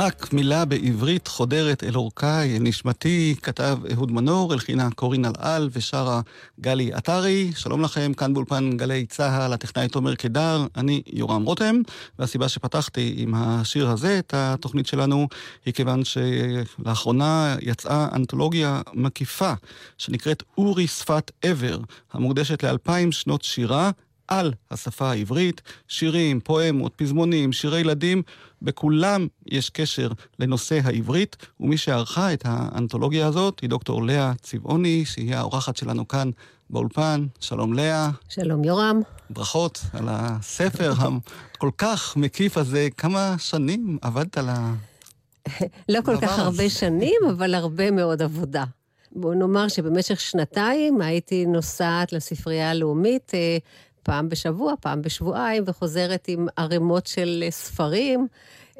רק מילה בעברית חודרת אל אורכי, נשמתי, כתב אהוד מנור, הלחינה קורין אלעל ושרה גלי עטרי. שלום לכם, כאן באולפן גלי צה"ל, הטכנאי תומר קדר, אני יורם רותם, והסיבה שפתחתי עם השיר הזה את התוכנית שלנו, היא כיוון שלאחרונה יצאה אנתולוגיה מקיפה, שנקראת אורי שפת עבר, המוקדשת לאלפיים שנות שירה. על השפה העברית, שירים, פואמות, פזמונים, שירי ילדים, בכולם יש קשר לנושא העברית, ומי שערכה את האנתולוגיה הזאת היא דוקטור לאה צבעוני, שהיא האורחת שלנו כאן באולפן. שלום לאה. שלום יורם. ברכות על הספר הכל כך מקיף הזה. כמה שנים עבדת על ה... לא כל כך הרבה שנים, אבל הרבה מאוד עבודה. בואו נאמר שבמשך שנתיים הייתי נוסעת לספרייה הלאומית אה, פעם בשבוע, פעם בשבועיים, וחוזרת עם ערימות של אה, ספרים.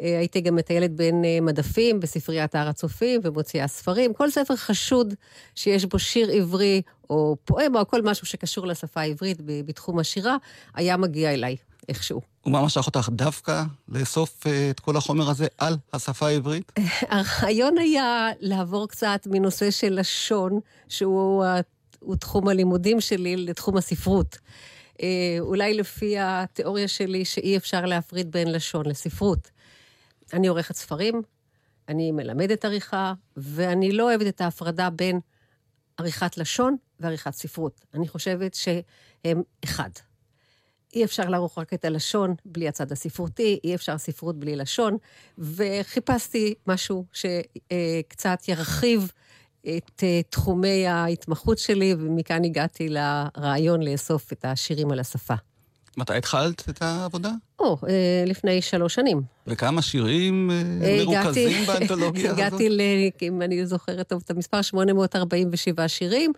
אה, הייתי גם מטיילת בין אה, מדפים בספריית הר הצופים ומוציאה ספרים. כל ספר חשוד שיש בו שיר עברי או פואמה או כל משהו שקשור לשפה העברית בתחום השירה, היה מגיע אליי איכשהו. ומה משך אותך דווקא לאסוף את כל החומר הזה על השפה העברית? הרעיון היה לעבור קצת מנושא של לשון, שהוא תחום הלימודים שלי, לתחום הספרות. אה, אולי לפי התיאוריה שלי שאי אפשר להפריד בין לשון לספרות. אני עורכת ספרים, אני מלמדת עריכה, ואני לא אוהבת את ההפרדה בין עריכת לשון ועריכת ספרות. אני חושבת שהם אחד. אי אפשר לערוך רק את הלשון בלי הצד הספרותי, אי אפשר ספרות בלי לשון, וחיפשתי משהו שקצת ירחיב את אה, תחומי ההתמחות שלי, ומכאן הגעתי לרעיון לאסוף את השירים על השפה. מתי התחלת את העבודה? או, אה, לפני שלוש שנים. וכמה שירים אה, מרוכזים באנתולוגיה הזאת? הגעתי, אם אני זוכרת טוב את המספר, 847 שירים,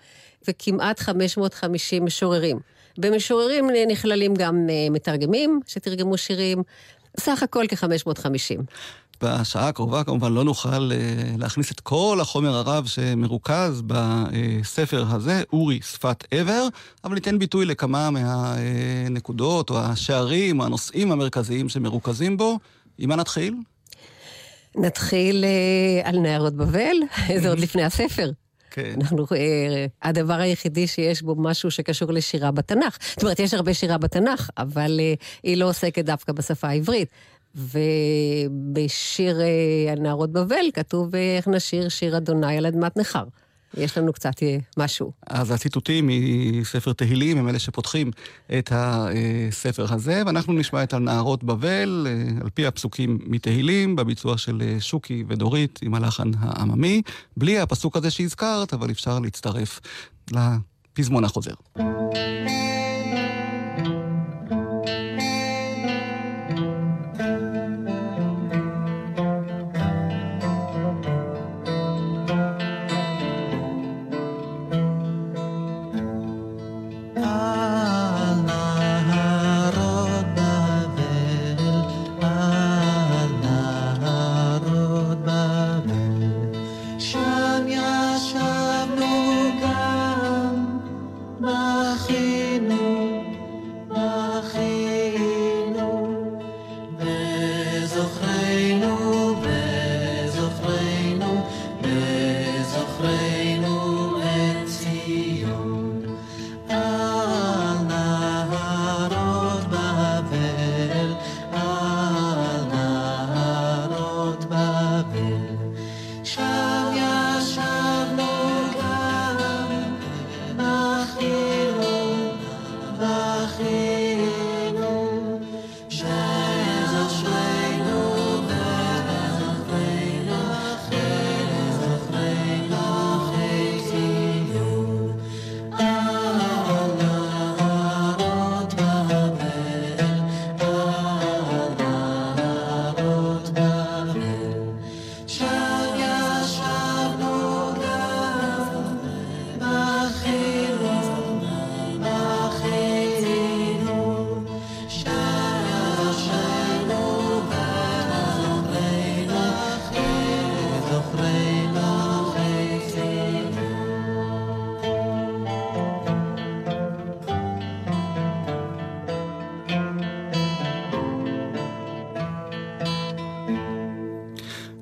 וכמעט 550 משוררים. במשוררים נכללים גם מתרגמים שתרגמו שירים, סך הכל כ-550. בשעה הקרובה כמובן לא נוכל אה, להכניס את כל החומר הרב שמרוכז בספר הזה, אורי שפת עבר, אבל ניתן ביטוי לכמה מהנקודות או השערים או הנושאים המרכזיים שמרוכזים בו. עם מה נתחיל? נתחיל אה, על נערות בבל, זה עוד לפני הספר. כן. אנחנו, אה, הדבר היחידי שיש בו משהו שקשור לשירה בתנ"ך. זאת אומרת, יש הרבה שירה בתנ"ך, אבל היא לא עוסקת דווקא בשפה העברית. ובשיר אה, הנערות בבל כתוב אה, איך נשיר שיר אדוני על אדמת נכר. יש לנו קצת אה, משהו. אז הציטוטים מספר תהילים הם אלה שפותחים את הספר הזה, ואנחנו נשמע את הנערות בבל, על פי הפסוקים מתהילים, בביצוע של שוקי ודורית עם הלחן העממי, בלי הפסוק הזה שהזכרת, אבל אפשר להצטרף לפזמון החוזר.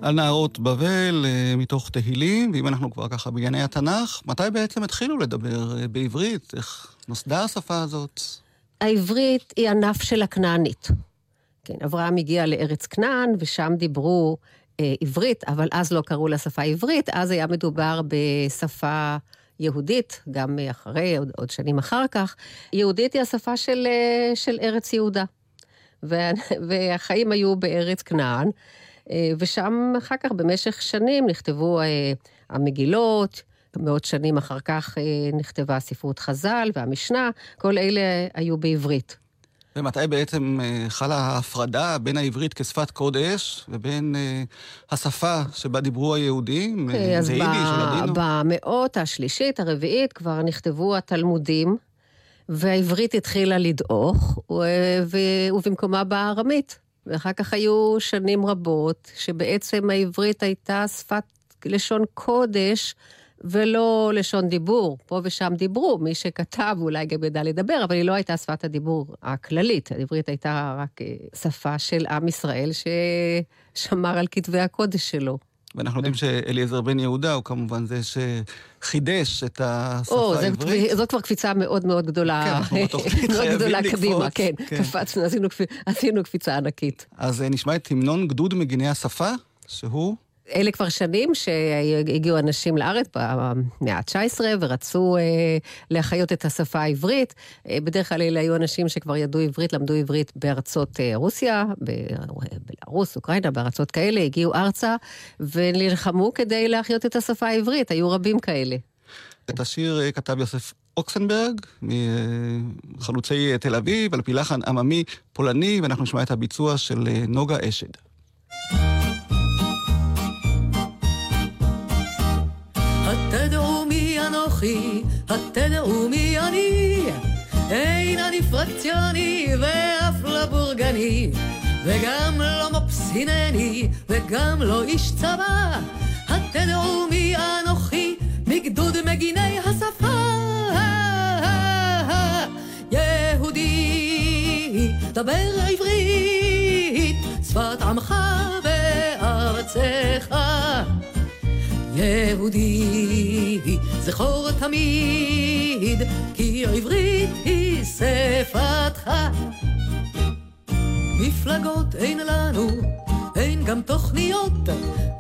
על נערות בבל אה, מתוך תהילים, ואם אנחנו כבר ככה בענייני התנ"ך, מתי בעצם התחילו לדבר אה, בעברית? איך נוסדה השפה הזאת? העברית היא ענף של הכנענית. כן, אברהם הגיע לארץ כנען, ושם דיברו אה, עברית, אבל אז לא קראו לה שפה עברית, אז היה מדובר בשפה יהודית, גם אחרי, עוד, עוד שנים אחר כך. יהודית היא השפה של, אה, של ארץ יהודה. והחיים היו בארץ כנען. אה, ושם אחר כך, במשך שנים, נכתבו אה, המגילות, מאות שנים אחר כך אה, נכתבה ספרות חז"ל והמשנה, כל אלה היו בעברית. ומתי בעצם חלה ההפרדה בין העברית כשפת קודש ובין השפה שבה דיברו היהודים? זה יידיש, לדינו? במאות השלישית, הרביעית, כבר נכתבו התלמודים, והעברית התחילה לדעוך, ובמקומה באה ארמית. ואחר כך היו שנים רבות שבעצם העברית הייתה שפת לשון קודש ולא לשון דיבור. פה ושם דיברו, מי שכתב אולי גם ידע לדבר, אבל היא לא הייתה שפת הדיבור הכללית. העברית הייתה רק אה, שפה של עם ישראל ששמר על כתבי הקודש שלו. ואנחנו יודעים שאליעזר בן יהודה הוא כמובן זה שחידש את השפה העברית. זאת כבר קפיצה מאוד מאוד גדולה. כן, אנחנו בתוכנית חייבים לקפוץ. קדימה, כן, כן. קפצנו, עשינו, עשינו קפיצה ענקית. אז אה, נשמע את המנון גדוד מגיני השפה, שהוא? אלה כבר שנים שהגיעו אנשים לארץ במאה ה-19 ורצו אה, להחיות את השפה העברית. אה, בדרך כלל אלה היו אנשים שכבר ידעו עברית, למדו עברית בארצות אה, רוסיה, בלרוס, אוקראינה, בארצות כאלה, הגיעו ארצה ונלחמו כדי להחיות את השפה העברית, היו רבים כאלה. את השיר אה, כתב יוסף אוקסנברג, מחלוצי תל אביב, על פי לחן עממי פולני, ואנחנו נשמע את הביצוע של אה, נוגה אשד. מי אנוכי, התדעו מי אני, אין אני פרקציוני ואף לא בורגני, וגם לא מפסינני, וגם לא איש צבא, התדעו מי אנוכי, מגדוד מגיני השפה. יהודי, דבר עברית, שפת עמך וארצך. יהודי, זכור תמיד, כי עברית היא שפתך. מפלגות אין לנו, אין גם תוכניות,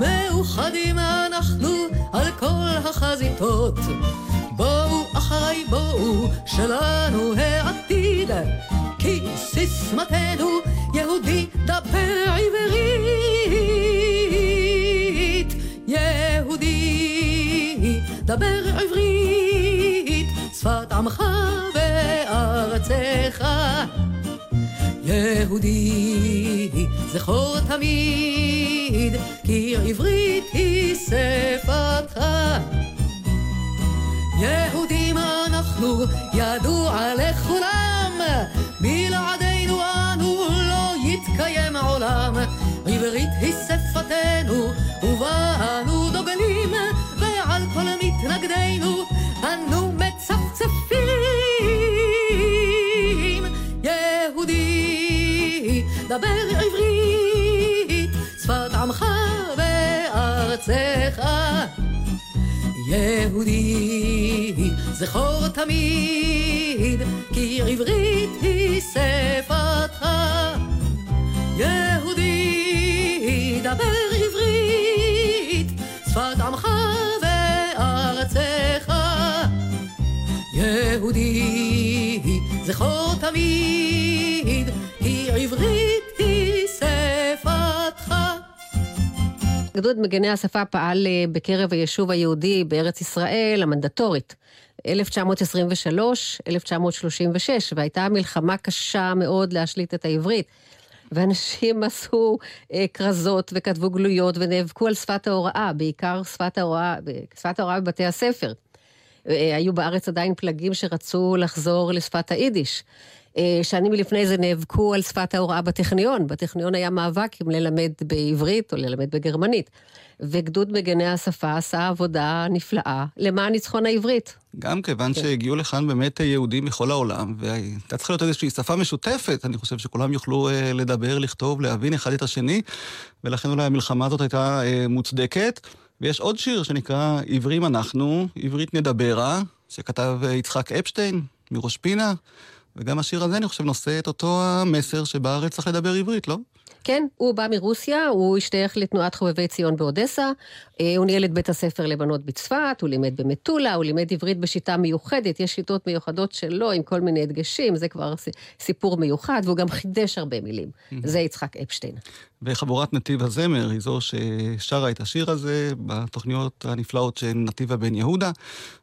מאוחדים אנחנו על כל החזיתות. בואו אחריי בואו, שלנו העתיד, כי סיסמתנו יהודי דבר עברית. דבר עברית, שפת עמך וארצך. יהודי, זכור תמיד, כי עברית היא שפתך. יהודים אנחנו, ידוע לכולם, בלעדינו אנו לא יתקיים העולם. עברית היא שפתנו, ובה אנו דוגלים, כל מתנגדינו אנו מצפצפים. יהודי, דבר עברית, שפת עמך וארצך. יהודי, זכור תמיד, כי עברית היא שפתך. יהודי, דבר תמיד, כי עברית היא שפתך. גדוד מגני השפה פעל אה, בקרב היישוב היהודי בארץ ישראל המנדטורית. 1923, 1936, והייתה מלחמה קשה מאוד להשליט את העברית. ואנשים עשו אה, כרזות וכתבו גלויות ונאבקו על שפת ההוראה, בעיקר שפת ההוראה, שפת ההוראה בבתי הספר. אה, היו בארץ עדיין פלגים שרצו לחזור לשפת היידיש. אה, שנים לפני זה נאבקו על שפת ההוראה בטכניון. בטכניון היה מאבק אם ללמד בעברית או ללמד בגרמנית. וגדוד מגני השפה עשה עבודה נפלאה למען ניצחון העברית. גם כיוון כן. שהגיעו לכאן באמת יהודים מכל העולם, והייתה צריכה להיות איזושהי שפה משותפת, אני חושב שכולם יוכלו אה, לדבר, לכתוב, להבין אחד את השני, ולכן אולי המלחמה הזאת הייתה אה, מוצדקת. ויש עוד שיר שנקרא עברים אנחנו, עברית נדברה, שכתב יצחק אפשטיין מראש פינה. וגם השיר הזה, אני חושב, נושא את אותו המסר שבארץ צריך לדבר עברית, לא? כן, הוא בא מרוסיה, הוא השתייך לתנועת חובבי ציון באודסה, אה, הוא ניהל את בית הספר לבנות בצפת, הוא לימד במטולה, הוא לימד עברית בשיטה מיוחדת, יש שיטות מיוחדות שלו עם כל מיני הדגשים, זה כבר סיפור מיוחד, והוא גם חידש הרבה מילים. זה יצחק אפשטיין. וחבורת נתיב הזמר היא זו ששרה את השיר הזה בתוכניות הנפלאות של נתיבה בן יהודה.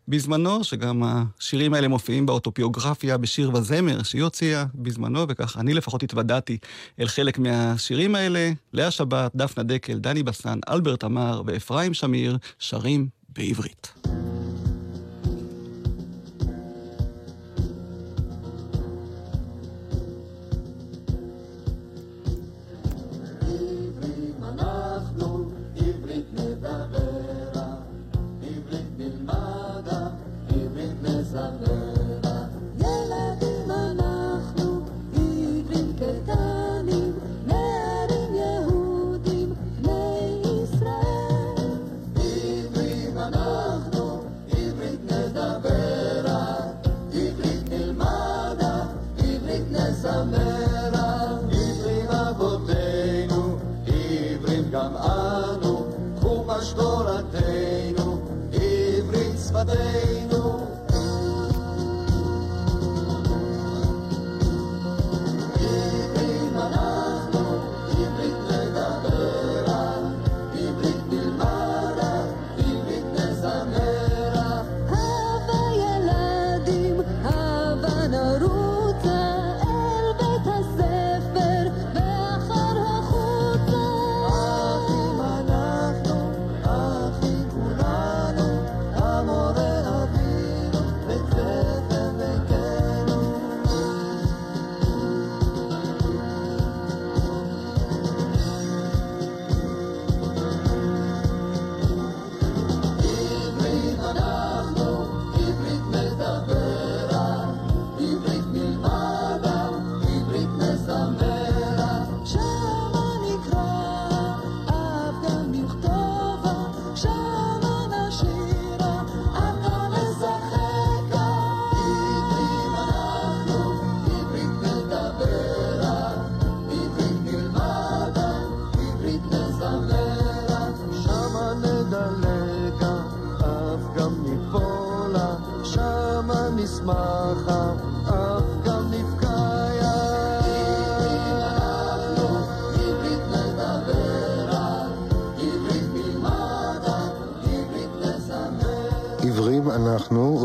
בזמנו, שגם השירים האלה מופיעים באוטופיוגרפיה בשיר וזמר שהיא הוציאה בזמנו, וכך אני לפחות התוודעתי אל חלק מהשירים האלה. לאה שבת, דפנה דקל, דני בסן, אלברט אמר ואפרים שמיר שרים בעברית.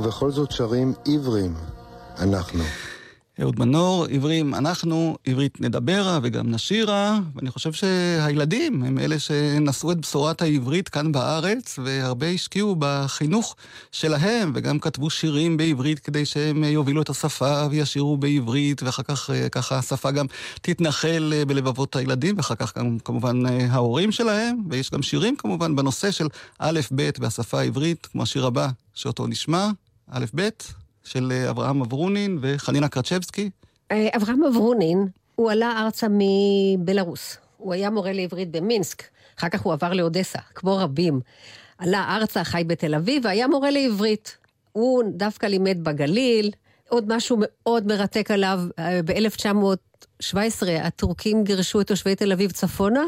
ובכל זאת שרים עברים, אנחנו. אהוד מנור, עברים אנחנו, עברית נדברה וגם נשירה, ואני חושב שהילדים הם אלה שנשאו את בשורת העברית כאן בארץ, והרבה השקיעו בחינוך שלהם, וגם כתבו שירים בעברית כדי שהם יובילו את השפה וישירו בעברית, ואחר כך ככה השפה גם תתנחל בלבבות הילדים, ואחר כך גם כמובן ההורים שלהם, ויש גם שירים כמובן בנושא של א', ב' בשפה העברית, כמו השיר הבא שאותו נשמע, א' ב', של אה, אברהם אברונין וחנינה קרצ'בסקי. אה, אברהם אברונין, הוא עלה ארצה מבלארוס. הוא היה מורה לעברית במינסק, אחר כך הוא עבר לאודסה, כמו רבים. עלה ארצה, חי בתל אביב, והיה מורה לעברית. הוא דווקא לימד בגליל. עוד משהו מאוד מרתק עליו, אה, ב-1917 הטורקים גירשו את תושבי תל אביב צפונה.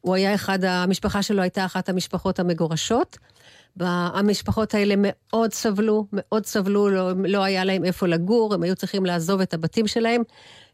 הוא היה אחד, המשפחה שלו הייתה אחת המשפחות המגורשות. המשפחות האלה מאוד סבלו, מאוד סבלו, לא, לא היה להם איפה לגור, הם היו צריכים לעזוב את הבתים שלהם.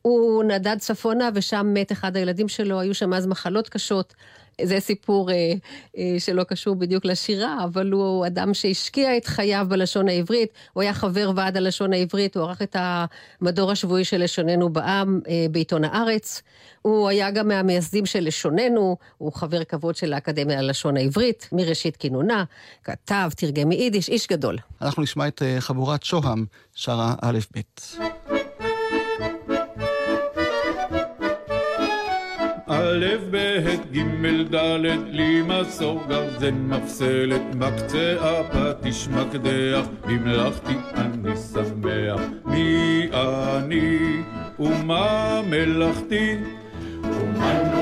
הוא נדד צפונה ושם מת אחד הילדים שלו, היו שם אז מחלות קשות. זה סיפור אה, אה, שלא קשור בדיוק לשירה, אבל הוא אדם שהשקיע את חייו בלשון העברית. הוא היה חבר ועד הלשון העברית, הוא ערך את המדור השבועי של לשוננו בעם אה, בעיתון הארץ. הוא היה גם מהמייסדים של לשוננו, הוא חבר כבוד של האקדמיה ללשון העברית, מראשית כינונה, כתב, תרגם מיידיש, איש גדול. אנחנו נשמע את אה, חבורת שוהם, שרה א' ב'. ב', ג', ד', לי מסור גרזן מפסלת, מקצה פטיש מקדח, במלאכתי אני שמח. מי אני ומה מלאכתי? אומן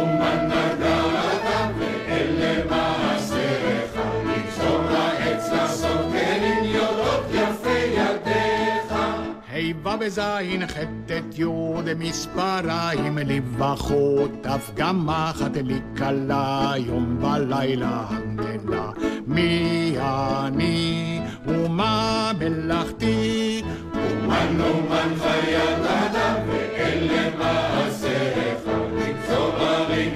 ה' בזין ח' י' מספריים לבחות, אף גם מחט לי קלה יום בלילה המנה. מי אני ומה מלאכתי? אומן אומן חיית אדם ואלה מעשיך לקצור הריג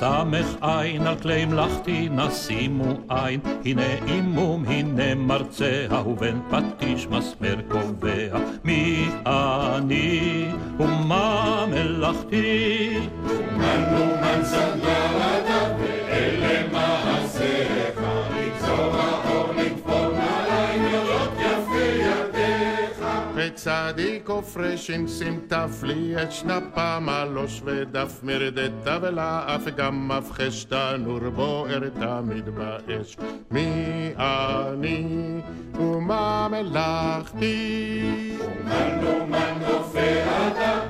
סמך עין על כלי מלאכתי נשימו עין. הנה אימום הנה מרצה ובן פטיש מסמר קובע מי אני ומה מלאכתי. אומן אומן סנדלתה ואלה מעשיך וצדיק עופרשין סמטף לי את שנפה מלוש ודף מרדתה ולאף גם מפחש תנור בוער תמיד באש. מי אני ומה מלאכתי? אומן אומן נופל אתה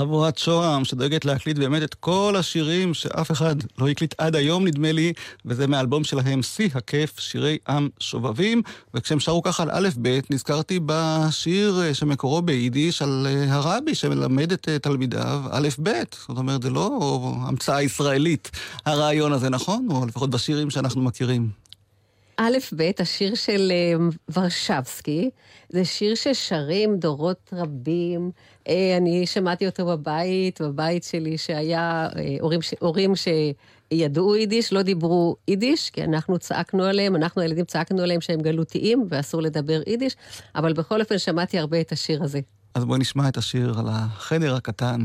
חבורת שוהם שדואגת להקליט באמת את כל השירים שאף אחד לא הקליט עד היום, נדמה לי, וזה מהאלבום שלהם, שיא הכיף, שירי עם שובבים. וכשהם שרו ככה על א' ב', נזכרתי בשיר אה, שמקורו ביידיש על אה, הרבי שמלמד את אה, תלמידיו א' ב'. זאת אומרת, זה לא המצאה ישראלית, הרעיון הזה, נכון? או לפחות בשירים שאנחנו מכירים. א' ב', השיר של ורשבסקי, זה שיר ששרים דורות רבים. אני שמעתי אותו בבית, בבית שלי, שהיה הורים, הורים שידעו יידיש, לא דיברו יידיש, כי אנחנו צעקנו עליהם, אנחנו הילדים צעקנו עליהם שהם גלותיים ואסור לדבר יידיש, אבל בכל אופן שמעתי הרבה את השיר הזה. אז בואי נשמע את השיר על החדר הקטן.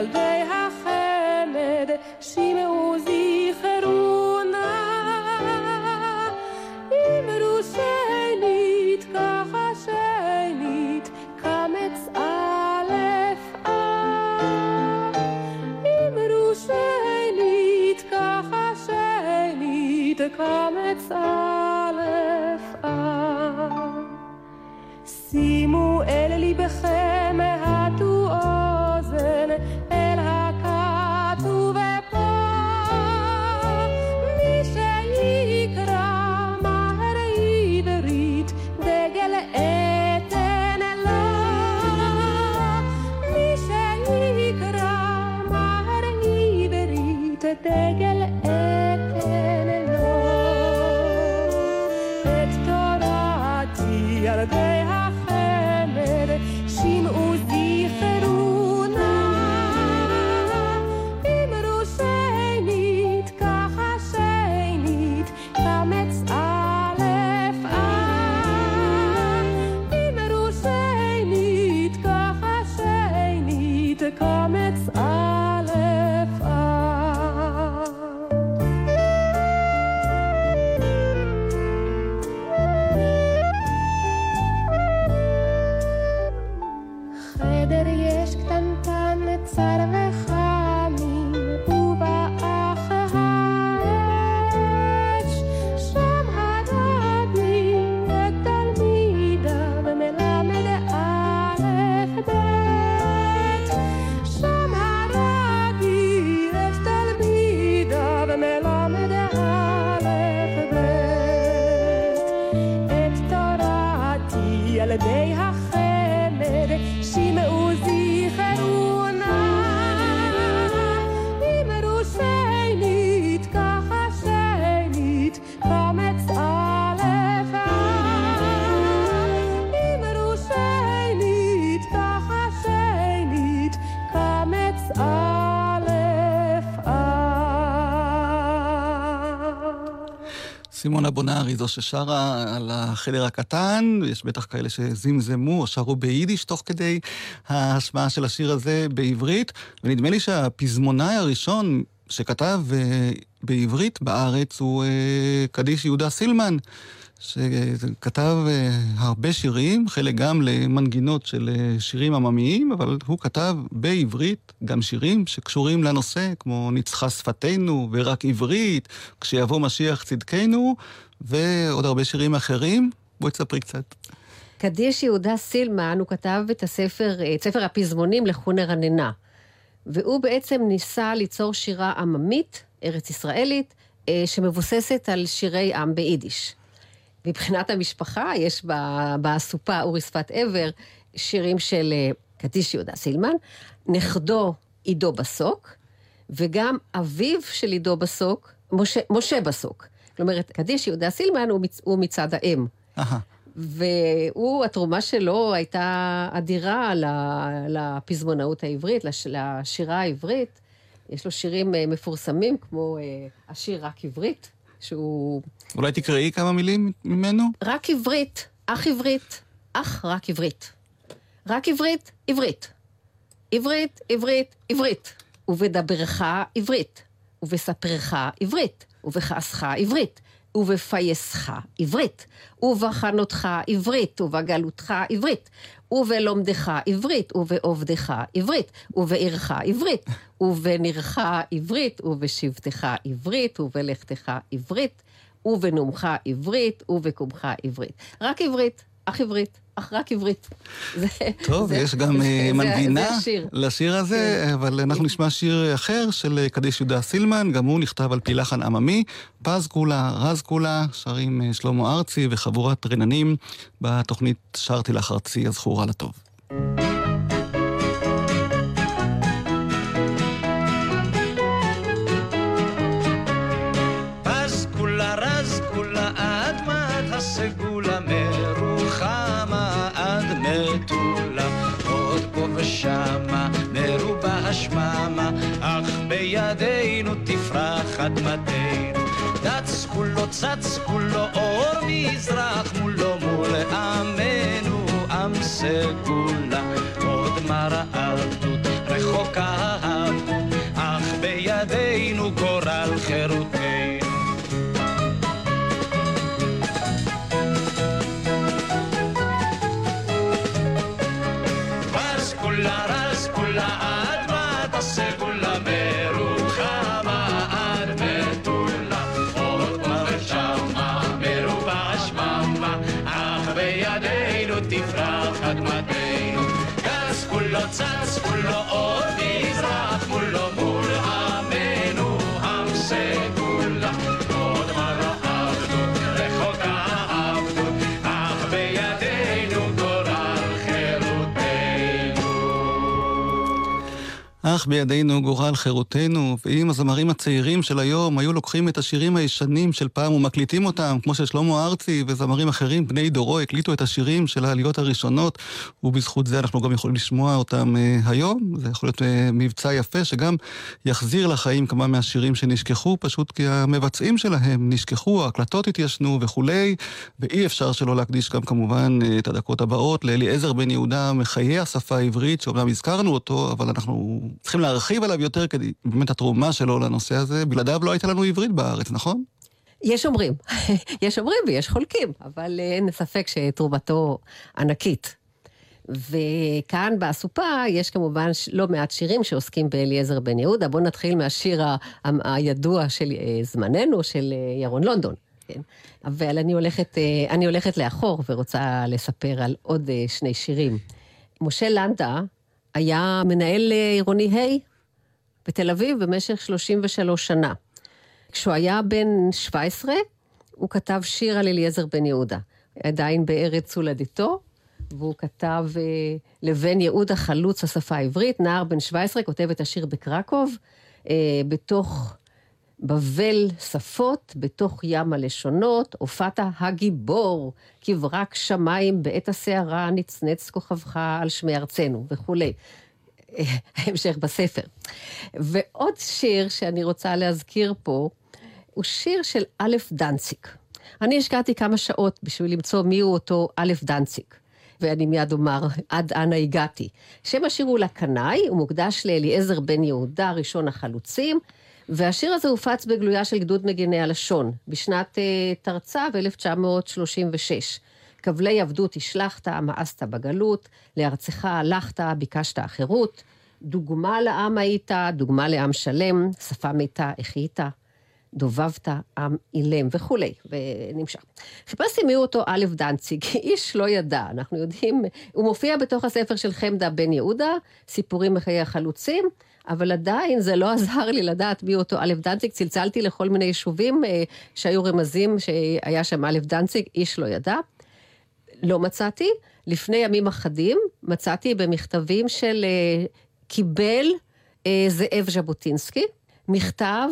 ילדי החמד, שמעו זכרו נא. אמרו שנית, ככה שנית, קמץ א' א'. אה. אמרו שנית, ככה שנית, קמץ א'. סימונה בונארי זו ששרה על החדר הקטן, יש בטח כאלה שזמזמו או שרו ביידיש תוך כדי ההשמעה של השיר הזה בעברית, ונדמה לי שהפזמונאי הראשון שכתב uh, בעברית בארץ הוא uh, קדיש יהודה סילמן. שכתב uh, הרבה שירים, חלק גם למנגינות של uh, שירים עממיים, אבל הוא כתב בעברית גם שירים שקשורים לנושא, כמו ניצחה שפתנו ורק עברית, כשיבוא משיח צדקנו, ועוד הרבה שירים אחרים. בואי תספרי קצת. קדיש יהודה סילמן, הוא כתב את הספר, את ספר הפזמונים לחונר הננה. והוא בעצם ניסה ליצור שירה עממית, ארץ ישראלית, שמבוססת על שירי עם ביידיש. מבחינת המשפחה, יש באסופה אורי שפת עבר שירים של אה, קדיש יהודה סילמן, נכדו עידו בסוק, וגם אביו של עידו בסוק, משה, משה בסוק. כלומר, קדיש יהודה סילמן הוא, מצ, הוא מצד האם. והוא, התרומה שלו הייתה אדירה לפזמונאות העברית, לשירה העברית. יש לו שירים אה, מפורסמים, כמו אה, השיר רק עברית. שהוא... אולי תקראי כמה מילים ממנו? רק עברית, אך עברית, אך רק עברית. רק עברית, עברית. עברית, עברית, עברית. ובדברך עברית. ובספרך עברית. ובכעסך עברית. ובפייסך עברית, ובחנותך עברית, ובגלותך עברית, ובלומדך עברית, ובעובדך עברית, ובעירך עברית, ובנרך עברית, ובשבתך עברית, ובלכתך עברית, ובנומך עברית, ובקומך עברית. רק עברית, אך עברית. אך רק עברית. טוב, זה, יש גם זה, אה, מנגינה זה, זה לשיר הזה, כן. אבל אנחנו נשמע שיר אחר של אה, קדיש יהודה סילמן, גם הוא נכתב על פי לחן עממי. פז כולה, רז כולה, שרים אה, שלמה ארצי וחבורת רננים בתוכנית שרתי לך ארצי הזכורה לטוב. בידינו דץ כולו אך בידינו גורל חירותנו, ואם הזמרים הצעירים של היום היו לוקחים את השירים הישנים של פעם ומקליטים אותם, כמו ששלמה ארצי וזמרים אחרים, בני דורו, הקליטו את השירים של העליות הראשונות, ובזכות זה אנחנו גם יכולים לשמוע אותם uh, היום. זה יכול להיות uh, מבצע יפה שגם יחזיר לחיים כמה מהשירים שנשכחו, פשוט כי המבצעים שלהם נשכחו, ההקלטות התיישנו וכולי, ואי אפשר שלא להקדיש גם כמובן uh, את הדקות הבאות לאליעזר בן יהודה, מחיי השפה העברית, שאומנם הזכרנו אותו, אבל אנחנו צריכים להרחיב עליו יותר כדי, באמת התרומה שלו לנושא הזה, בלעדיו לא הייתה לנו עברית בארץ, נכון? יש אומרים, יש אומרים ויש חולקים, אבל אה, אין ספק שתרומתו ענקית. וכאן באסופה יש כמובן לא מעט שירים שעוסקים באליעזר בן יהודה. בואו נתחיל מהשיר ה- ה- הידוע של אה, זמננו, של אה, ירון לונדון. כן? אבל אני הולכת, אני הולכת לאחור ורוצה לספר על עוד שני שירים. משה לנדה היה מנהל עירוני ה' בתל אביב במשך 33 שנה. כשהוא היה בן 17, הוא כתב שיר על אליעזר בן יהודה. עדיין בארץ הולדתו, והוא כתב אה, לבן יהודה חלוץ השפה העברית, נער בן 17, כותב את השיר בקרקוב, אה, בתוך בבל שפות, בתוך ים הלשונות, הופעת הגיבור, כברק שמיים בעת הסערה נצנץ כוכבך על שמי ארצנו וכולי. המשך בספר. ועוד שיר שאני רוצה להזכיר פה, הוא שיר של א' דנציק. אני השקעתי כמה שעות בשביל למצוא מיהו אותו א' דנציק. ואני מיד אומר עד אנה הגעתי. שם השיר הוא לקנאי, הוא מוקדש לאליעזר בן יהודה, ראשון החלוצים, והשיר הזה הופץ בגלויה של גדוד מגיני הלשון, בשנת uh, תרצ"ו, 1936. כבלי עבדות השלכת, מאסת בגלות, לארצך הלכת, ביקשת החירות. דוגמה לעם היית, דוגמה לעם שלם, שפה מתה, החיית, דובבת, עם אילם וכולי, ונמשך. חיפשתי מי הוא אותו א' דנציג, איש לא ידע, אנחנו יודעים, הוא מופיע בתוך הספר של חמדה בן יהודה, סיפורים מחיי החלוצים, אבל עדיין זה לא עזר לי לדעת מי אותו א' דנציג, צלצלתי לכל מיני יישובים אה, שהיו רמזים שהיה שם א' דנציג, איש לא ידע. לא מצאתי. לפני ימים אחדים מצאתי במכתבים של אה, קיבל אה, זאב ז'בוטינסקי, מכתב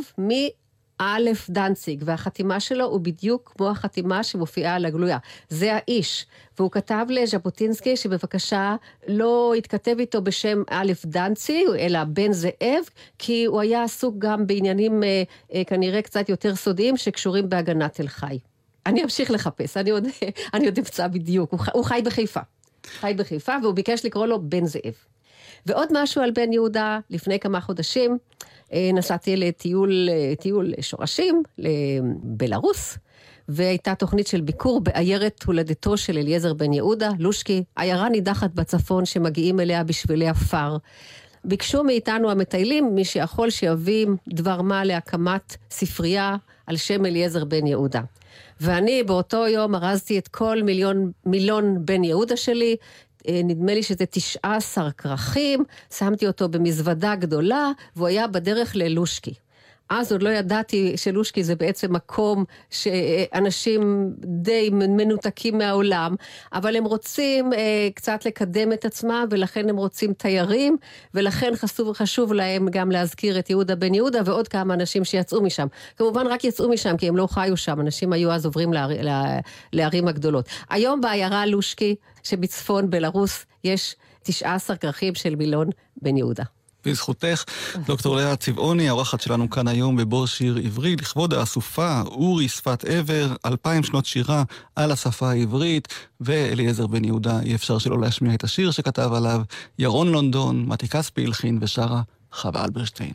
א' דנציג, והחתימה שלו הוא בדיוק כמו החתימה שמופיעה על הגלויה. זה האיש. והוא כתב לז'בוטינסקי שבבקשה לא יתכתב איתו בשם א' דנציג, אלא בן זאב, כי הוא היה עסוק גם בעניינים אה, אה, כנראה קצת יותר סודיים שקשורים בהגנת תל חי. אני אמשיך לחפש, אני עוד, אני עוד אמצא בדיוק, הוא, הוא חי בחיפה. חי בחיפה, והוא ביקש לקרוא לו בן זאב. ועוד משהו על בן יהודה, לפני כמה חודשים נסעתי לטיול אה, טיול שורשים לבלארוס, והייתה תוכנית של ביקור בעיירת הולדתו של אליעזר בן יהודה, לושקי, עיירה נידחת בצפון שמגיעים אליה בשבילי עפר. ביקשו מאיתנו המטיילים, מי שיכול שיביא דבר מה להקמת ספרייה על שם אליעזר בן יהודה. ואני באותו יום ארזתי את כל מיליון, מילון בן יהודה שלי, אה, נדמה לי שזה 19 כרכים, שמתי אותו במזוודה גדולה, והוא היה בדרך ללושקי. אז עוד לא ידעתי שלושקי זה בעצם מקום שאנשים די מנותקים מהעולם, אבל הם רוצים אה, קצת לקדם את עצמם, ולכן הם רוצים תיירים, ולכן חשוב, חשוב להם גם להזכיר את יהודה בן יהודה ועוד כמה אנשים שיצאו משם. כמובן רק יצאו משם כי הם לא חיו שם, אנשים היו אז עוברים לער, לערים הגדולות. היום בעיירה לושקי שבצפון בלרוס יש 19 כרכים של מילון בן יהודה. בזכותך, דוקטור לאה צבעוני, האורחת שלנו כאן היום בבור שיר עברי, לכבוד האסופה אורי שפת עבר, אלפיים שנות שירה על השפה העברית, ואליעזר בן יהודה, אי אפשר שלא להשמיע את השיר שכתב עליו, ירון לונדון, מתי כספי הלחין ושרה חווה אלברשטיין.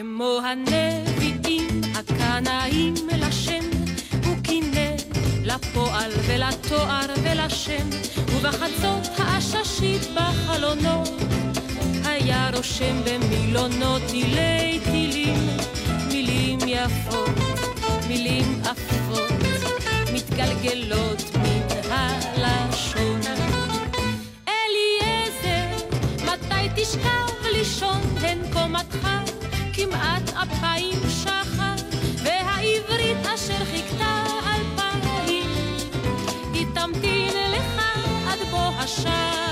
כמו הנביאים הקנאים לשם, הוא קינא לפועל ולתואר ולשם, ובחצות העששית בחלונו, היה רושם במילונו תילי תילים, מילים יפות, מילים עפות, מתגלגלות מן הלשון. אליעזר, מתי תשכב לישון הן קומתך? כמעט אפיים שחר, והעברית אשר חיכתה אלפיים, היא תמתין לך עד בוא השחר.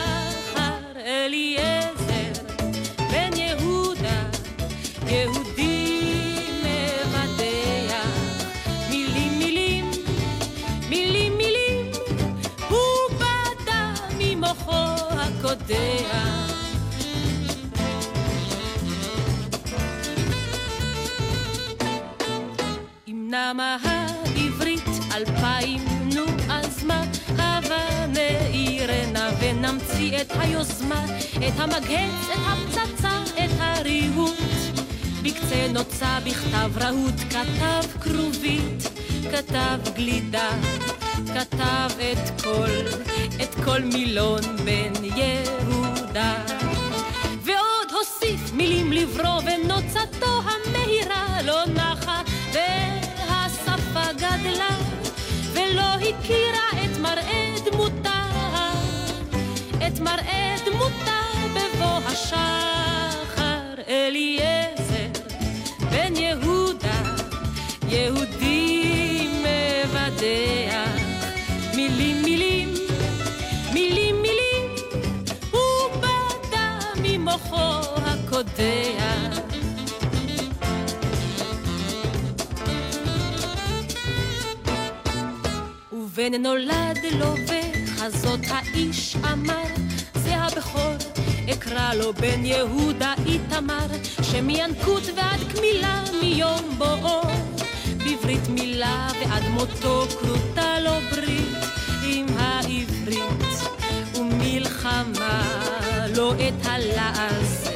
נמה העברית אלפיים, נו אז מה? הבה נעירנה ונמציא את היוזמה, את המגהץ, את הפצצה, את הריהוט. בקצה נוצה בכתב רהוט, כתב כרובית, כתב גלידה, כתב את כל, את כל מילון בן יהודה. ועוד הוסיף מילים לברוא ונוצתו מראה דמותה בבוא השחר. אליעזר, בן יהודה, יהודי מבדח, מילים מילים, מילים מילים, הוא בדה ממוחו הקודח. ובן נולד לו וחזות האיש אמר, אקרא לו בן יהודה איתמר, שמינקות ועד קמילה מיום בואו, בברית מילה ועד מותו כרותה לו ברית עם העברית, ומלחמה לא את הלעז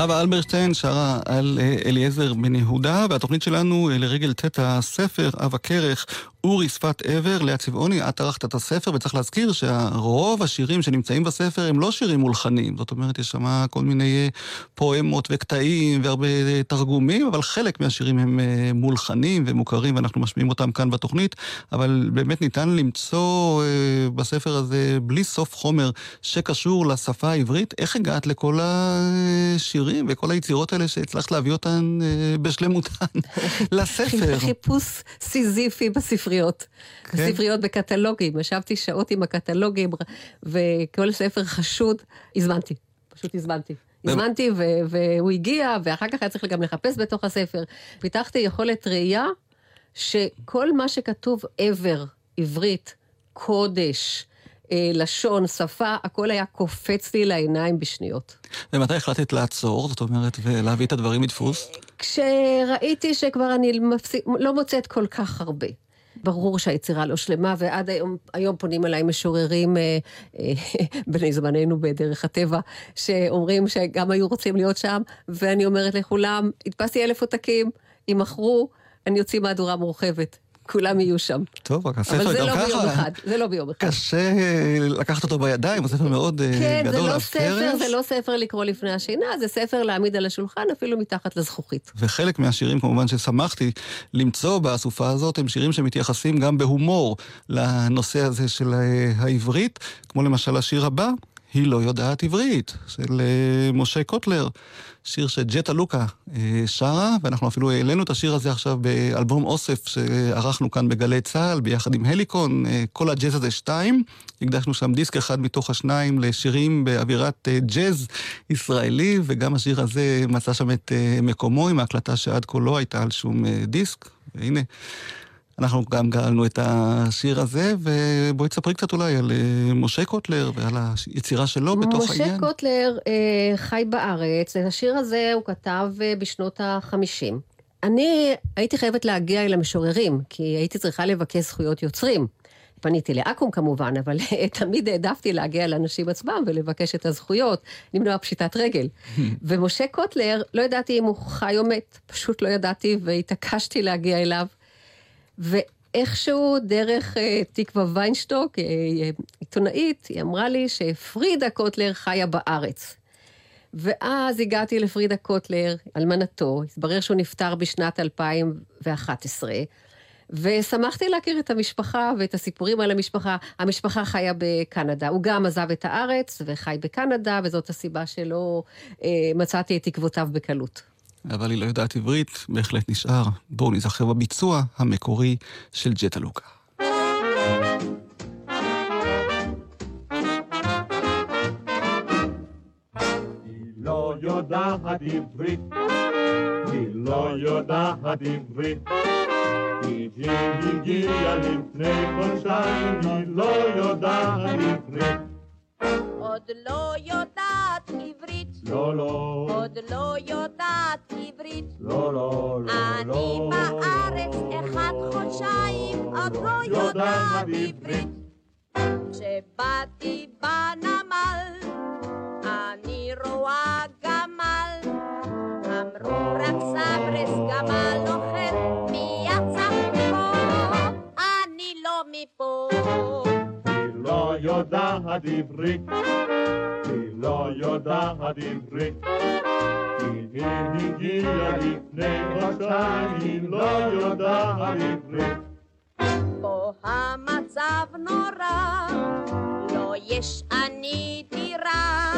חווה אלברשטיין שרה על אה, אליעזר בן יהודה, והתוכנית שלנו אה, לרגל ט' הספר, אב הכרך, אורי שפת עבר, לאה צבעוני, את ערכת את הספר, וצריך להזכיר שרוב השירים שנמצאים בספר הם לא שירים מולחנים. זאת אומרת, יש שם כל מיני אה, פואמות וקטעים והרבה אה, תרגומים, אבל חלק מהשירים הם אה, מולחנים ומוכרים, ואנחנו משמיעים אותם כאן בתוכנית, אבל באמת ניתן למצוא בספר הזה בלי סוף חומר שקשור לשפה העברית. איך הגעת לכל השירים וכל היצירות האלה שהצלחת להביא אותן בשלמותן לספר? חיפוש סיזיפי בספריות. כן. בספריות בקטלוגים. ישבתי שעות עם הקטלוגים, וכל ספר חשוד, הזמנתי. פשוט הזמנתי. הזמנתי ו- והוא הגיע, ואחר כך היה צריך גם לחפש בתוך הספר. פיתחתי יכולת ראייה שכל מה שכתוב עבר, עברית, קודש, אה, לשון, שפה, הכל היה קופץ לי לעיניים בשניות. ומתי החלטת לעצור, זאת אומרת, ולהביא את הדברים מדפוס? כשראיתי שכבר אני מפסיק, לא מוצאת כל כך הרבה. ברור שהיצירה לא שלמה, ועד היום, היום פונים אליי משוררים אה, אה, בני זמננו בדרך הטבע, שאומרים שגם היו רוצים להיות שם, ואני אומרת לכולם, הדפסתי אלף עותקים, יימכרו, אני אוציא מהדורה מורחבת. כולם יהיו שם. טוב, רק הספר אבל זה גם לא ביום ככה, אחד, זה לא ביום אחד. קשה אה, לקחת אותו בידיים, הספר מאוד אה, כן, גדול, לא הפרס. ספר, זה לא ספר לקרוא לפני השינה, זה ספר להעמיד על השולחן, אפילו מתחת לזכוכית. וחלק מהשירים כמובן ששמחתי למצוא באסופה הזאת הם שירים שמתייחסים גם בהומור לנושא הזה של אה, העברית, כמו למשל השיר הבא, היא לא יודעת עברית, של משה קוטלר, שיר שג'טה לוקה אה, שרה, ואנחנו אפילו העלינו את השיר הזה עכשיו באלבום אוסף שערכנו כאן בגלי צה"ל, ביחד עם הליקון, אה, כל הג'אז הזה שתיים. הקדשנו שם דיסק אחד מתוך השניים לשירים באווירת אה, ג'אז ישראלי, וגם השיר הזה מצא שם את מקומו עם ההקלטה שעד כה לא הייתה על שום דיסק. והנה, אנחנו גם גאלנו את השיר הזה, ובואי תספרי קצת אולי על אה, משה קוטלר ועל היצירה שלו בתוך העניין. משה קוטלר אה, חי בארץ, את השיר הזה הוא כתב אה, בשנות ה-50. אני הייתי חייבת להגיע אל המשוררים, כי הייתי צריכה לבקש זכויות יוצרים. פניתי לאקו"ם כמובן, אבל תמיד העדפתי להגיע לאנשים עצמם ולבקש את הזכויות, למנוע פשיטת רגל. ומשה קוטלר, לא ידעתי אם הוא חי או מת, פשוט לא ידעתי והתעקשתי להגיע אליו. ואיכשהו דרך אה, תקווה ויינשטוק, אה, אה, עיתונאית, היא אמרה לי שפרידה קוטלר חיה בארץ. ואז הגעתי לפרידה קוטלר, אלמנתו, התברר שהוא נפטר בשנת 2011, ושמחתי להכיר את המשפחה ואת הסיפורים על המשפחה. המשפחה חיה בקנדה, הוא גם עזב את הארץ וחי בקנדה, וזאת הסיבה שלא אה, מצאתי את תקוותיו בקלות. אבל היא לא יודעת עברית, בהחלט נשאר. בואו נזכר בביצוע המקורי של ג'טה לוקה. לא יודעת עברית, היא לא יודעת עברית. היא הגיעה לפני חודשיים, היא לא יודעת עברית. עוד לא יודעת עברית, לא, לא, עוד לא יודעת עברית. לא, לא, לא, אני לא. בארץ אחד חודשיים, עוד לא יודעת עברית. כשבאתי בנמל, אני רואה גמל. אמרו רק סברס גמל אוכל, מי יצא מפה? אני לא מפה. לא יודעת עברית, היא לא יודעת עברית. היא הגיעה לפני חודשיים, היא לא יודעת עברית. פה המצב נורא, לא יש אני דירה.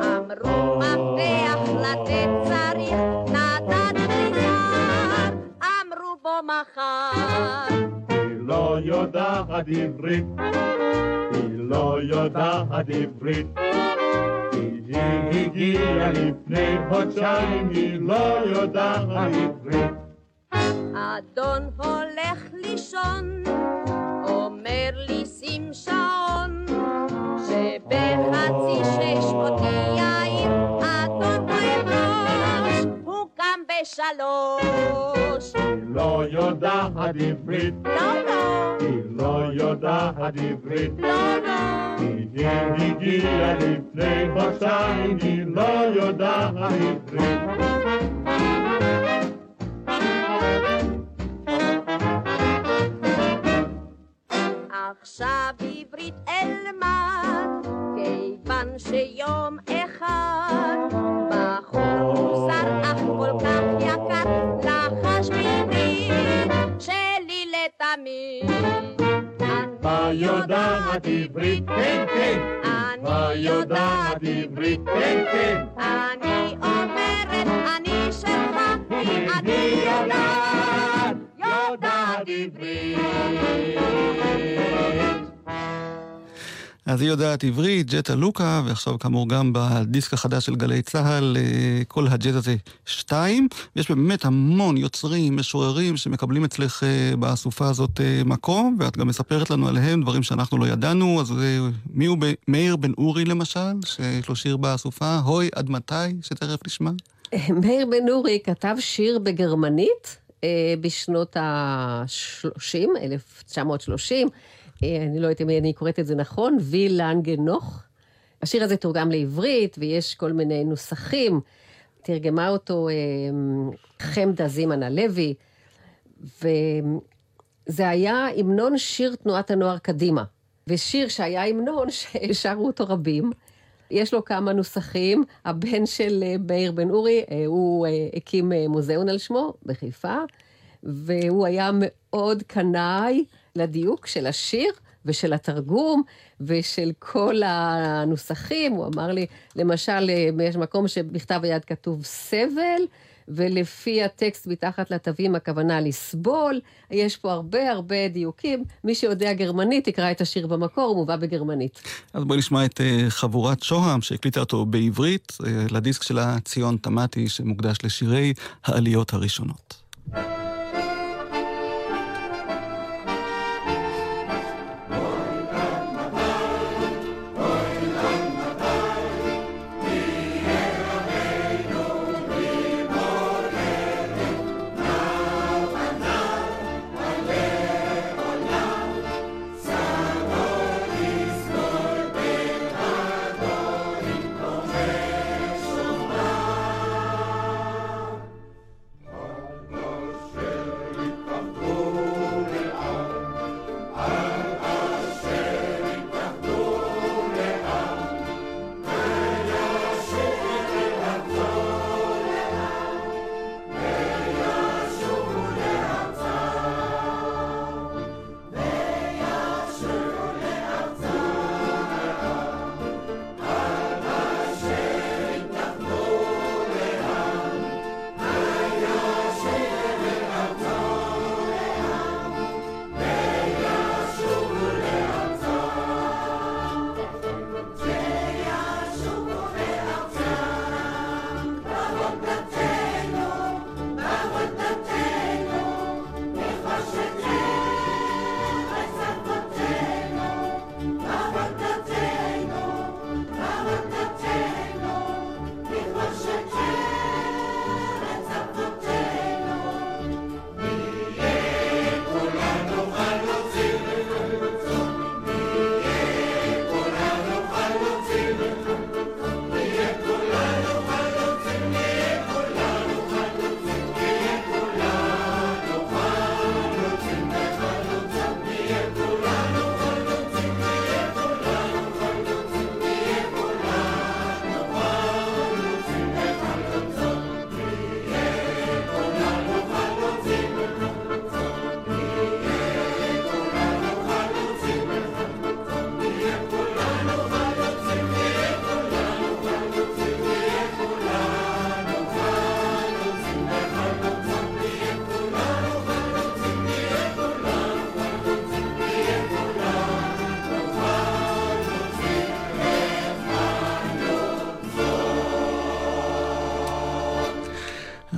אמרו מפתח לתת צריך, נתת לי אמרו בוא מחר. לא יודעת עברית, היא לא יודעת עברית. היא הגיעה לפני חודשיים, היא לא יודעת עברית. אדון הולך לישון, אומר לי שים שעון, שבחצי שש אותי קם בשלוש. היא לא יודעת עברית, לא, לא, היא לא יודעת עברית. לא, לא. היא הגיעה לפני חודשיים, היא לא יודעת עברית. עכשיו עברית אלמד, כיוון שיום אחד בחור מוסר אך כל כך יקר, לחש בעברית שלי לתמיד. מה יודעת עברית? כן, כן. מה יודעת עברית? כן, כן. אני אומרת, אני שלך, כי אני יודעת אז היא יודעת עברית, ג'טה לוקה, ועכשיו כאמור גם בדיסק החדש של גלי צה"ל, אה, כל הג'ט הזה שתיים. יש באמת המון יוצרים, משוררים, שמקבלים אצלך אה, באסופה הזאת אה, מקום, ואת גם מספרת לנו עליהם דברים שאנחנו לא ידענו. אז מי הוא מאיר בן אורי למשל, שיש לו שיר באסופה, הוי עד מתי, שתכף נשמע? מאיר בן אורי כתב שיר בגרמנית בשנות ה-30, 1930. אני לא יודעת אם אני קוראת את זה נכון, וי לנגנוך. השיר הזה תורגם לעברית, ויש כל מיני נוסחים. תרגמה אותו חמדה זימן הלוי, וזה היה המנון שיר תנועת הנוער קדימה. ושיר שהיה המנון ששרו אותו רבים. יש לו כמה נוסחים. הבן של מאיר בן אורי, הוא הקים מוזיאון על שמו בחיפה, והוא היה מאוד קנאי לדיוק של השיר ושל התרגום ושל כל הנוסחים. הוא אמר לי, למשל, יש מקום שבכתב היד כתוב סבל, ולפי הטקסט מתחת לתווים הכוונה לסבול. יש פה הרבה הרבה דיוקים. מי שיודע גרמנית יקרא את השיר במקור, הוא מובא בגרמנית. אז בואי נשמע את חבורת שוהם, שהקליטה אותו בעברית, לדיסק שלה ציון תמתי, שמוקדש לשירי העליות הראשונות.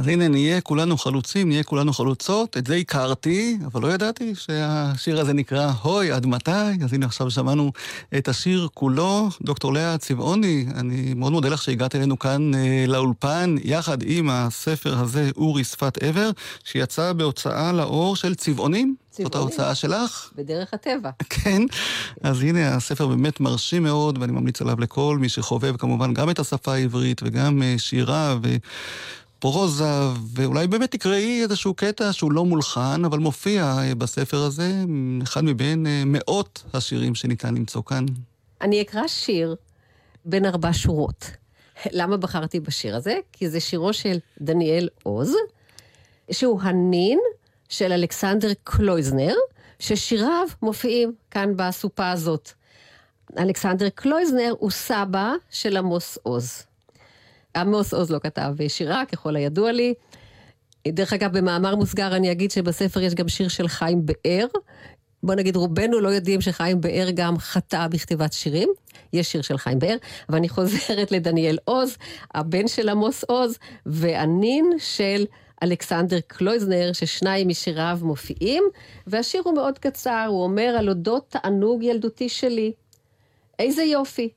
אז הנה, נהיה כולנו חלוצים, נהיה כולנו חלוצות. את זה הכרתי, אבל לא ידעתי שהשיר הזה נקרא "הוי, עד מתי?" אז הנה עכשיו שמענו את השיר כולו. דוקטור לאה צבעוני, אני מאוד מודה לך שהגעת אלינו כאן אה, לאולפן, יחד עם הספר הזה, אורי שפת עבר, שיצא בהוצאה לאור של צבעונים. זאת ההוצאה שלך? בדרך הטבע. כן, אז הנה, הספר באמת מרשים מאוד, ואני ממליץ עליו לכל מי שחובב כמובן גם את השפה העברית וגם אה, שירה ו... פרוזה, ואולי באמת תקראי איזשהו קטע שהוא לא מולחן, אבל מופיע אה, בספר הזה, אחד מבין אה, מאות השירים שניתן למצוא כאן. אני אקרא שיר בין ארבע שורות. למה בחרתי בשיר הזה? כי זה שירו של דניאל עוז, שהוא הנין של אלכסנדר קלויזנר, ששיריו מופיעים כאן בסופה הזאת. אלכסנדר קלויזנר הוא סבא של עמוס עוז. עמוס עוז לא כתב שירה, ככל הידוע לי. דרך אגב, במאמר מוסגר אני אגיד שבספר יש גם שיר של חיים באר. בוא נגיד, רובנו לא יודעים שחיים באר גם חטא בכתיבת שירים. יש שיר של חיים באר, אבל אני חוזרת לדניאל עוז, הבן של עמוס עוז, והנין של אלכסנדר קלויזנר, ששניים משיריו מופיעים, והשיר הוא מאוד קצר, הוא אומר על אודות תענוג ילדותי שלי. איזה יופי.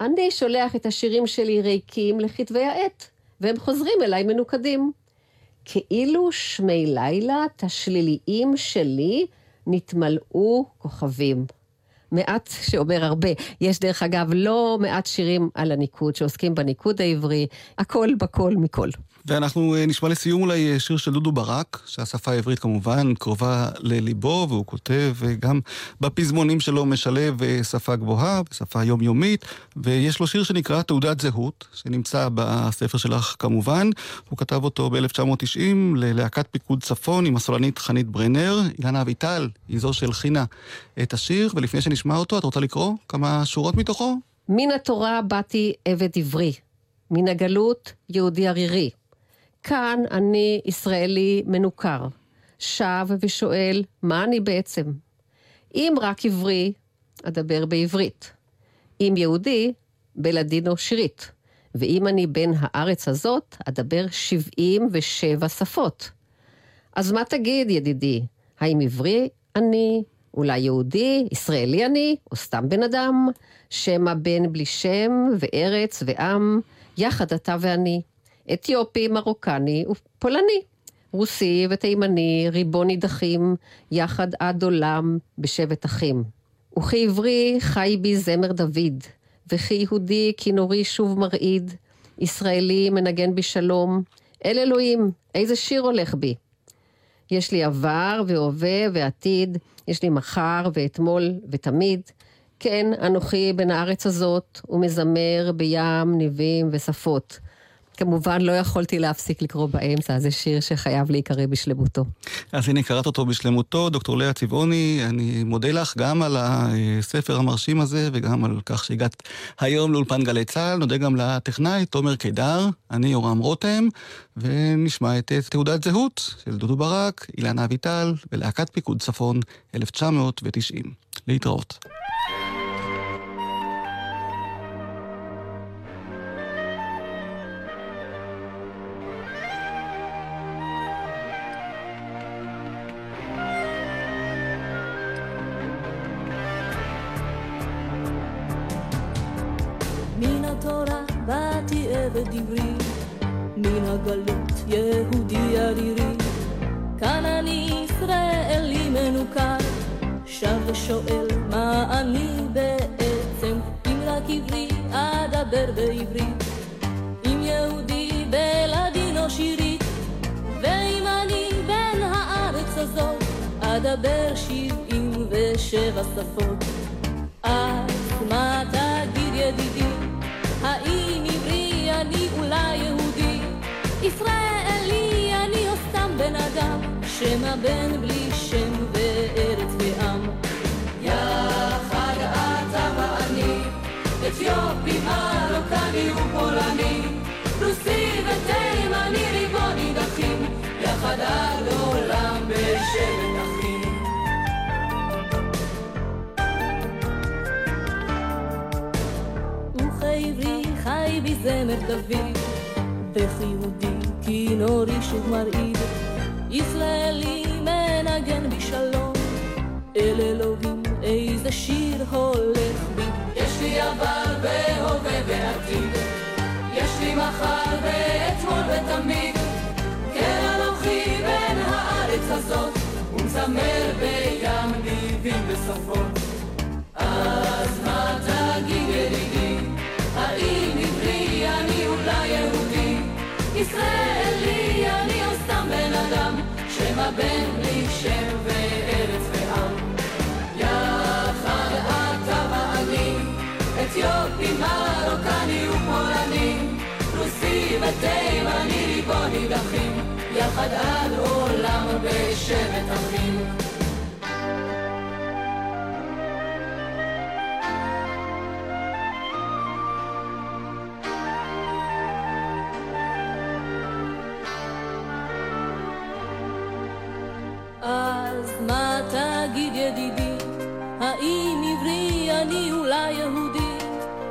אני שולח את השירים שלי ריקים לכתבי העת, והם חוזרים אליי מנוקדים. כאילו שמי לילה תשליליים שלי נתמלאו כוכבים. מעט שאומר הרבה. יש דרך אגב לא מעט שירים על הניקוד שעוסקים בניקוד העברי, הכל בכל מכל. ואנחנו אה, נשמע לסיום אולי אה, שיר של דודו ברק, שהשפה העברית כמובן קרובה לליבו, והוא כותב אה, גם בפזמונים שלו משלב שפה גבוהה ושפה יומיומית, ויש לו שיר שנקרא תעודת זהות, שנמצא בספר שלך כמובן. הוא כתב אותו ב-1990 ללהקת פיקוד צפון עם הסולנית חנית ברנר. אילנה אביטל היא זו שהלחינה את השיר, ולפני שנשמע אותו, את רוצה לקרוא כמה שורות מתוכו? מן התורה באתי עבד עברי, מן הגלות יהודי ערירי. כאן אני ישראלי מנוכר, שב ושואל, מה אני בעצם? אם רק עברי, אדבר בעברית. אם יהודי, בלדינו שירית. ואם אני בן הארץ הזאת, אדבר שבעים ושבע שפות. אז מה תגיד, ידידי? האם עברי אני, אולי יהודי, ישראלי אני, או סתם בן אדם? שמא בן בלי שם וארץ ועם, יחד אתה ואני. אתיופי, מרוקני ופולני. רוסי ותימני, ריבון נידחים, יחד עד עולם בשבט אחים. וכעברי חי בי זמר דוד, וכיהודי כינורי שוב מרעיד, ישראלי מנגן בי שלום, אל אלוהים, איזה שיר הולך בי. יש לי עבר והווה ועתיד, יש לי מחר ואתמול ותמיד. כן, אנוכי בן הארץ הזאת, ומזמר בים, ניבים ושפות. כמובן לא יכולתי להפסיק לקרוא באמצע, זה שיר שחייב להיקרא בשלמותו. אז הנה קראת אותו בשלמותו, דוקטור לאה צבעוני, אני מודה לך גם על הספר המרשים הזה וגם על כך שהגעת היום לאולפן גלי צה"ל, נודה גם לטכנאי תומר קידר, אני יורם רותם, ונשמע את תעודת זהות של דודו ברק, אילנה אביטל ולהקת פיקוד צפון 1990. להתראות. ודברי, מן הגלות יהודי ערירי. כאן אני ישראלי מנוכר, שב ושואל מה אני בעצם, אם רק עברי אדבר בעברית, אם יהודי בלדינו שירית, ואם אני בן הארץ הזאת, אדבר שבעים ושבע שפות. אז מה תגיד ידידי, ישראלי אני או סתם בן אדם, שמא בן בלי שם וארץ ועם. יחד אתה ואני, אתיופי, מרוקני ופולני, רוסי ותימני ריבון נידחים, יחד עד עולם בשבט אחים. וכעברי חי בי דוד, איך יהודי כינורי שוב מרעיד, ישראלי מנגן בשלום, אל אלוהים איזה שיר הולך בי. יש לי עבר בהווה ועתיד, יחד עד עולם בשבט אחים. אז מה תגיד ידידי, האם עברי אני אולי יהודי,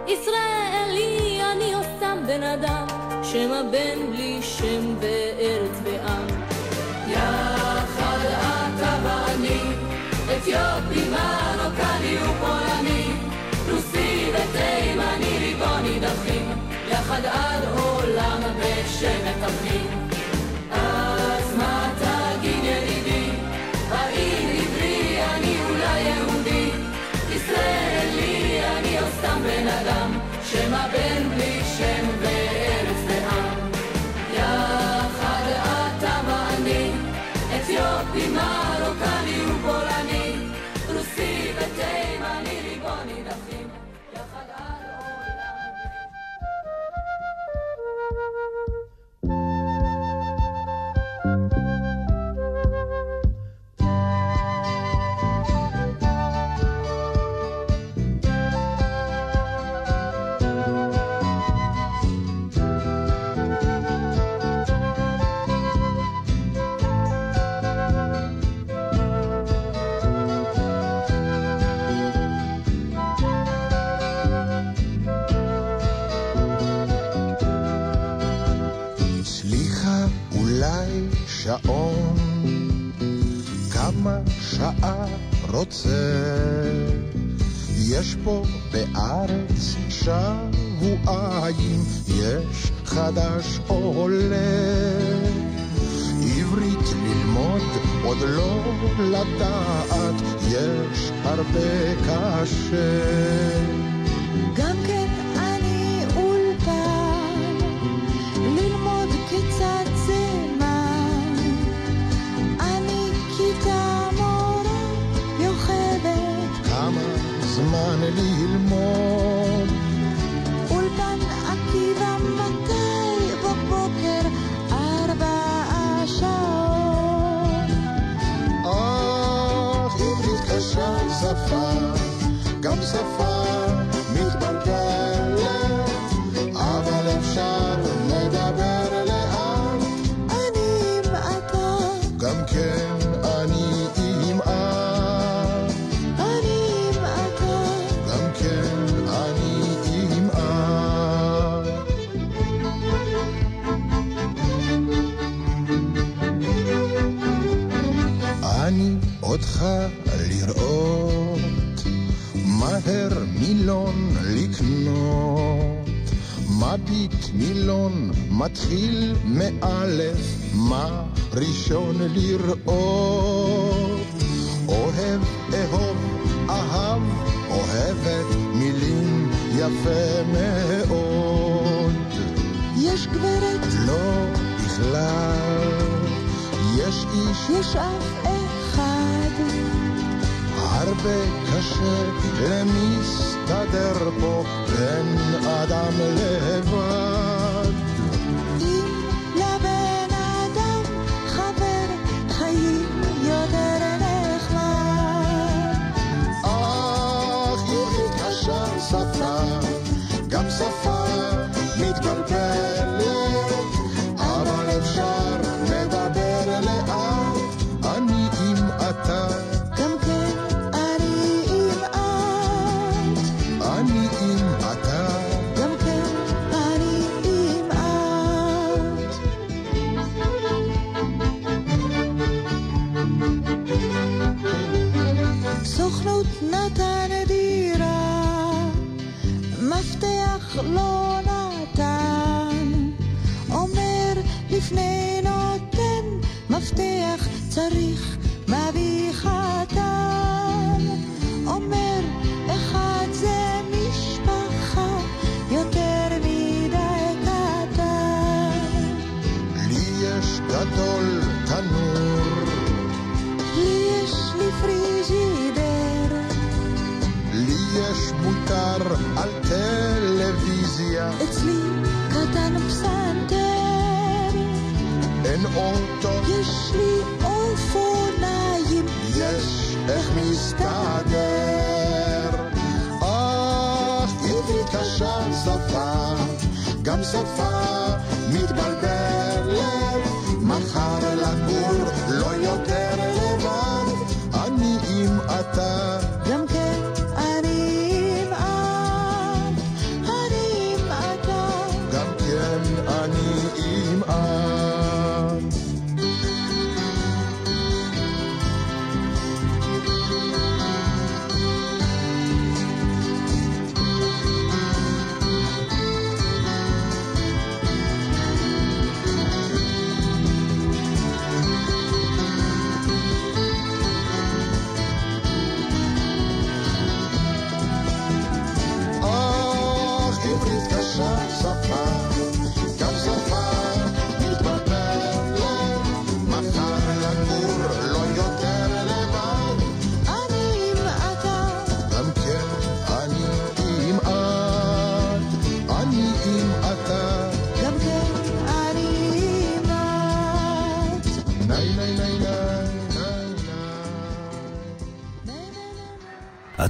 ישראלי אני או סתם בן אדם, שמא בן בלי שם וארץ ועם. יחד אתה ואני, אתיופי, מרוקני ופולני, רוסי ותימני, ריבון נידחים, יחד עד עולם בשבט אחים. אז מה תגיד ידידי, האם עברי אני אולי יהודי, ישראלי אני או סתם בן אדם, שמא בן יש הרבה אותך לראות, מהר מילון לקנות, מביט מילון מתחיל מאלף, מה ראשון לראות? אוהב, אהוב, אהב, אוהבת מילים יפה מאוד. יש גברת, לא בכלל, יש איש, יש אחד. הרבה קשה למסתדר פה בין אדם לבד. אם לבן אדם חבר חיים יותר נחמד. אך עברית קשה שפה, גם שפה מתבלבלת, לא נתן. אומר לפני נותן, מפתח צריך מביא חתן. אומר אחד זה משפחה יותר מדי קטן. לי יש גדול תנור, לי יש לי פריג'ידר, לי יש מותר על טלוויזיה, אצלי קטן פסנתר. אין אוטו, יש לי אופניים, יש איך מסתדר. אך עברית קשה שפה, גם שפה מתבלבלת. מחר לגור לא יותר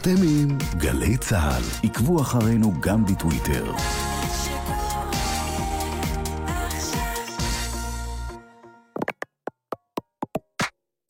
אתם עם גלי צה"ל, עקבו אחרינו גם בטוויטר.